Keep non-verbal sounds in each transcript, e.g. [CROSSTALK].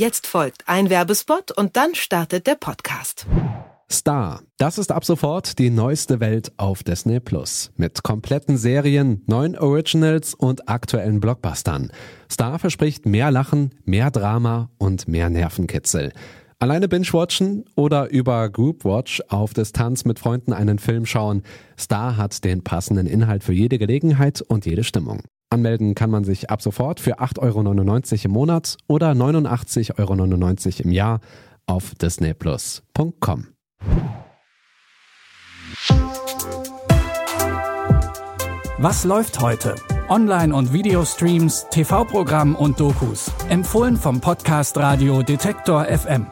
Jetzt folgt ein Werbespot und dann startet der Podcast. Star. Das ist ab sofort die neueste Welt auf Disney Plus. Mit kompletten Serien, neuen Originals und aktuellen Blockbustern. Star verspricht mehr Lachen, mehr Drama und mehr Nervenkitzel. Alleine binge-watchen oder über Group-Watch auf Distanz mit Freunden einen Film schauen. Star hat den passenden Inhalt für jede Gelegenheit und jede Stimmung. Anmelden kann man sich ab sofort für 8,99 Euro im Monat oder 89,99 Euro im Jahr auf disneyplus.com. Was läuft heute? Online- und Videostreams, TV-Programm und Dokus. Empfohlen vom Podcast Radio Detektor FM.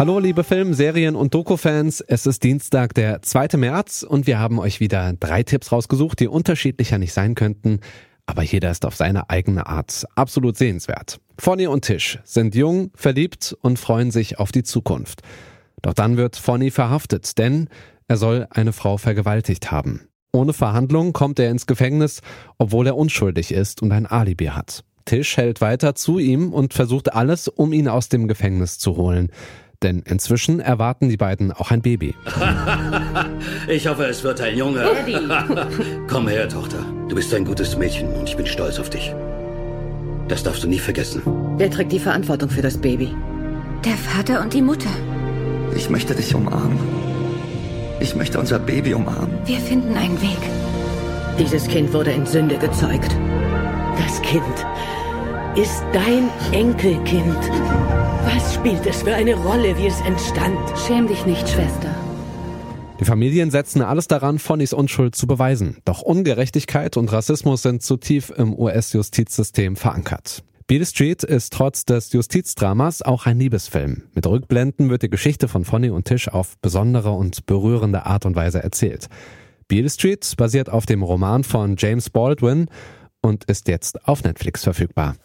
Hallo liebe Film-, Serien- und Doku-Fans, es ist Dienstag, der 2. März und wir haben euch wieder drei Tipps rausgesucht, die unterschiedlicher nicht sein könnten, aber jeder ist auf seine eigene Art absolut sehenswert. Fonny und Tisch sind jung, verliebt und freuen sich auf die Zukunft. Doch dann wird Fonny verhaftet, denn er soll eine Frau vergewaltigt haben. Ohne Verhandlung kommt er ins Gefängnis, obwohl er unschuldig ist und ein Alibi hat. Tisch hält weiter zu ihm und versucht alles, um ihn aus dem Gefängnis zu holen. Denn inzwischen erwarten die beiden auch ein Baby. [LAUGHS] ich hoffe, es wird ein Junge. Eddie. [LAUGHS] Komm her, Tochter. Du bist ein gutes Mädchen und ich bin stolz auf dich. Das darfst du nie vergessen. Wer trägt die Verantwortung für das Baby? Der Vater und die Mutter. Ich möchte dich umarmen. Ich möchte unser Baby umarmen. Wir finden einen Weg. Dieses Kind wurde in Sünde gezeugt. Das Kind ist dein Enkelkind. Was spielt es für eine Rolle, wie es entstand? Schäm dich nicht, Schwester. Die Familien setzen alles daran, Fonnys Unschuld zu beweisen. Doch Ungerechtigkeit und Rassismus sind zu tief im US-Justizsystem verankert. Beale Street ist trotz des Justizdramas auch ein Liebesfilm. Mit Rückblenden wird die Geschichte von Fonny und Tisch auf besondere und berührende Art und Weise erzählt. Beale Street basiert auf dem Roman von James Baldwin und ist jetzt auf Netflix verfügbar.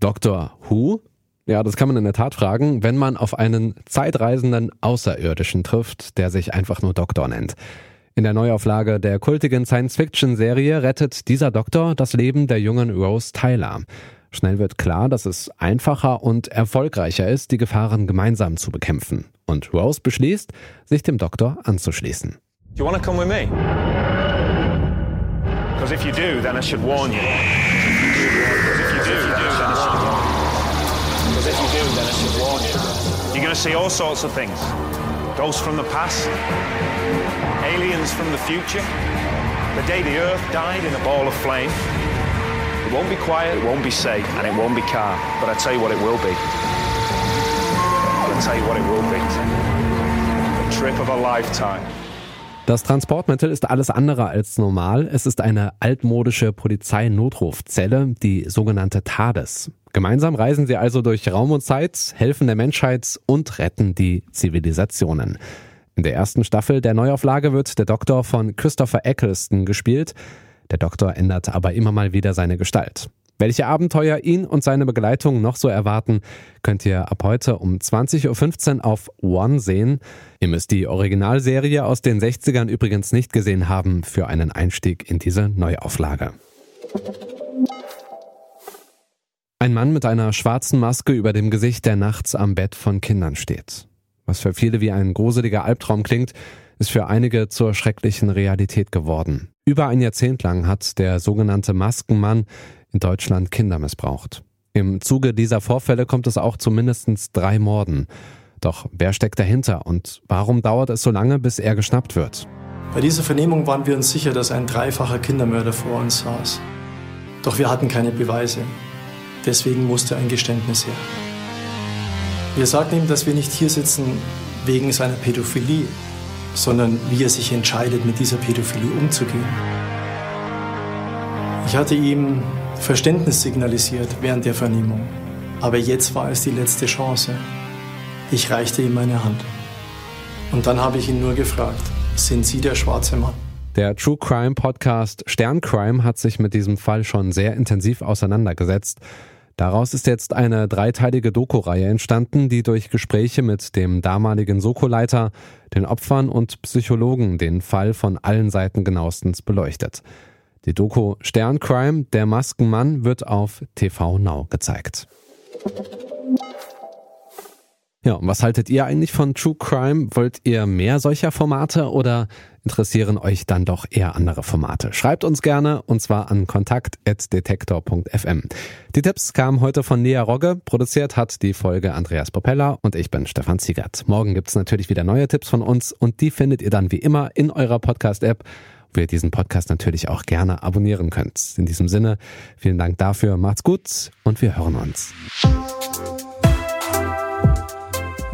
Dr. Who? Ja, das kann man in der Tat fragen, wenn man auf einen zeitreisenden Außerirdischen trifft, der sich einfach nur Doktor nennt. In der Neuauflage der kultigen Science-Fiction-Serie rettet dieser Doktor das Leben der jungen Rose Tyler. Schnell wird klar, dass es einfacher und erfolgreicher ist, die Gefahren gemeinsam zu bekämpfen. Und Rose beschließt, sich dem Doktor anzuschließen. Do you want to come with me? Because if you do, then I should warn you. Because if you do, then I should warn you. You're going to see all sorts of things. Ghosts from the past, aliens from the future, the day the earth died in a ball of flame. It won't be quiet, it won't be safe, and it won't be calm. But I tell you what it will be. I'll tell you what it will be. The trip of a lifetime. Das Transportmittel ist alles andere als normal. Es ist eine altmodische Polizeinotrufzelle, die sogenannte TARDIS. Gemeinsam reisen sie also durch Raum und Zeit, helfen der Menschheit und retten die Zivilisationen. In der ersten Staffel der Neuauflage wird der Doktor von Christopher Eccleston gespielt. Der Doktor ändert aber immer mal wieder seine Gestalt. Welche Abenteuer ihn und seine Begleitung noch so erwarten, könnt ihr ab heute um 20.15 Uhr auf One sehen. Ihr müsst die Originalserie aus den 60ern übrigens nicht gesehen haben für einen Einstieg in diese Neuauflage. Ein Mann mit einer schwarzen Maske über dem Gesicht, der nachts am Bett von Kindern steht. Was für viele wie ein gruseliger Albtraum klingt, ist für einige zur schrecklichen Realität geworden. Über ein Jahrzehnt lang hat der sogenannte Maskenmann in Deutschland Kinder missbraucht. Im Zuge dieser Vorfälle kommt es auch zu mindestens drei Morden. Doch wer steckt dahinter und warum dauert es so lange, bis er geschnappt wird? Bei dieser Vernehmung waren wir uns sicher, dass ein dreifacher Kindermörder vor uns saß. Doch wir hatten keine Beweise. Deswegen musste ein Geständnis her. Wir sagten ihm, dass wir nicht hier sitzen wegen seiner Pädophilie, sondern wie er sich entscheidet, mit dieser Pädophilie umzugehen. Ich hatte ihm Verständnis signalisiert während der Vernehmung, aber jetzt war es die letzte Chance. Ich reichte ihm meine Hand. Und dann habe ich ihn nur gefragt, sind Sie der schwarze Mann? Der True Crime Podcast Sterncrime hat sich mit diesem Fall schon sehr intensiv auseinandergesetzt. Daraus ist jetzt eine dreiteilige Doku-Reihe entstanden, die durch Gespräche mit dem damaligen Soko-Leiter, den Opfern und Psychologen den Fall von allen Seiten genauestens beleuchtet. Die Doku Sterncrime, der Maskenmann, wird auf TV Now gezeigt. Ja, und was haltet ihr eigentlich von True Crime? Wollt ihr mehr solcher Formate oder interessieren euch dann doch eher andere Formate? Schreibt uns gerne und zwar an kontakt.detektor.fm. Die Tipps kamen heute von Nea Rogge, produziert hat die Folge Andreas Popella und ich bin Stefan Ziegert. Morgen gibt's natürlich wieder neue Tipps von uns und die findet ihr dann wie immer in eurer Podcast-App wo ihr diesen Podcast natürlich auch gerne abonnieren könnt. In diesem Sinne, vielen Dank dafür, macht's gut und wir hören uns.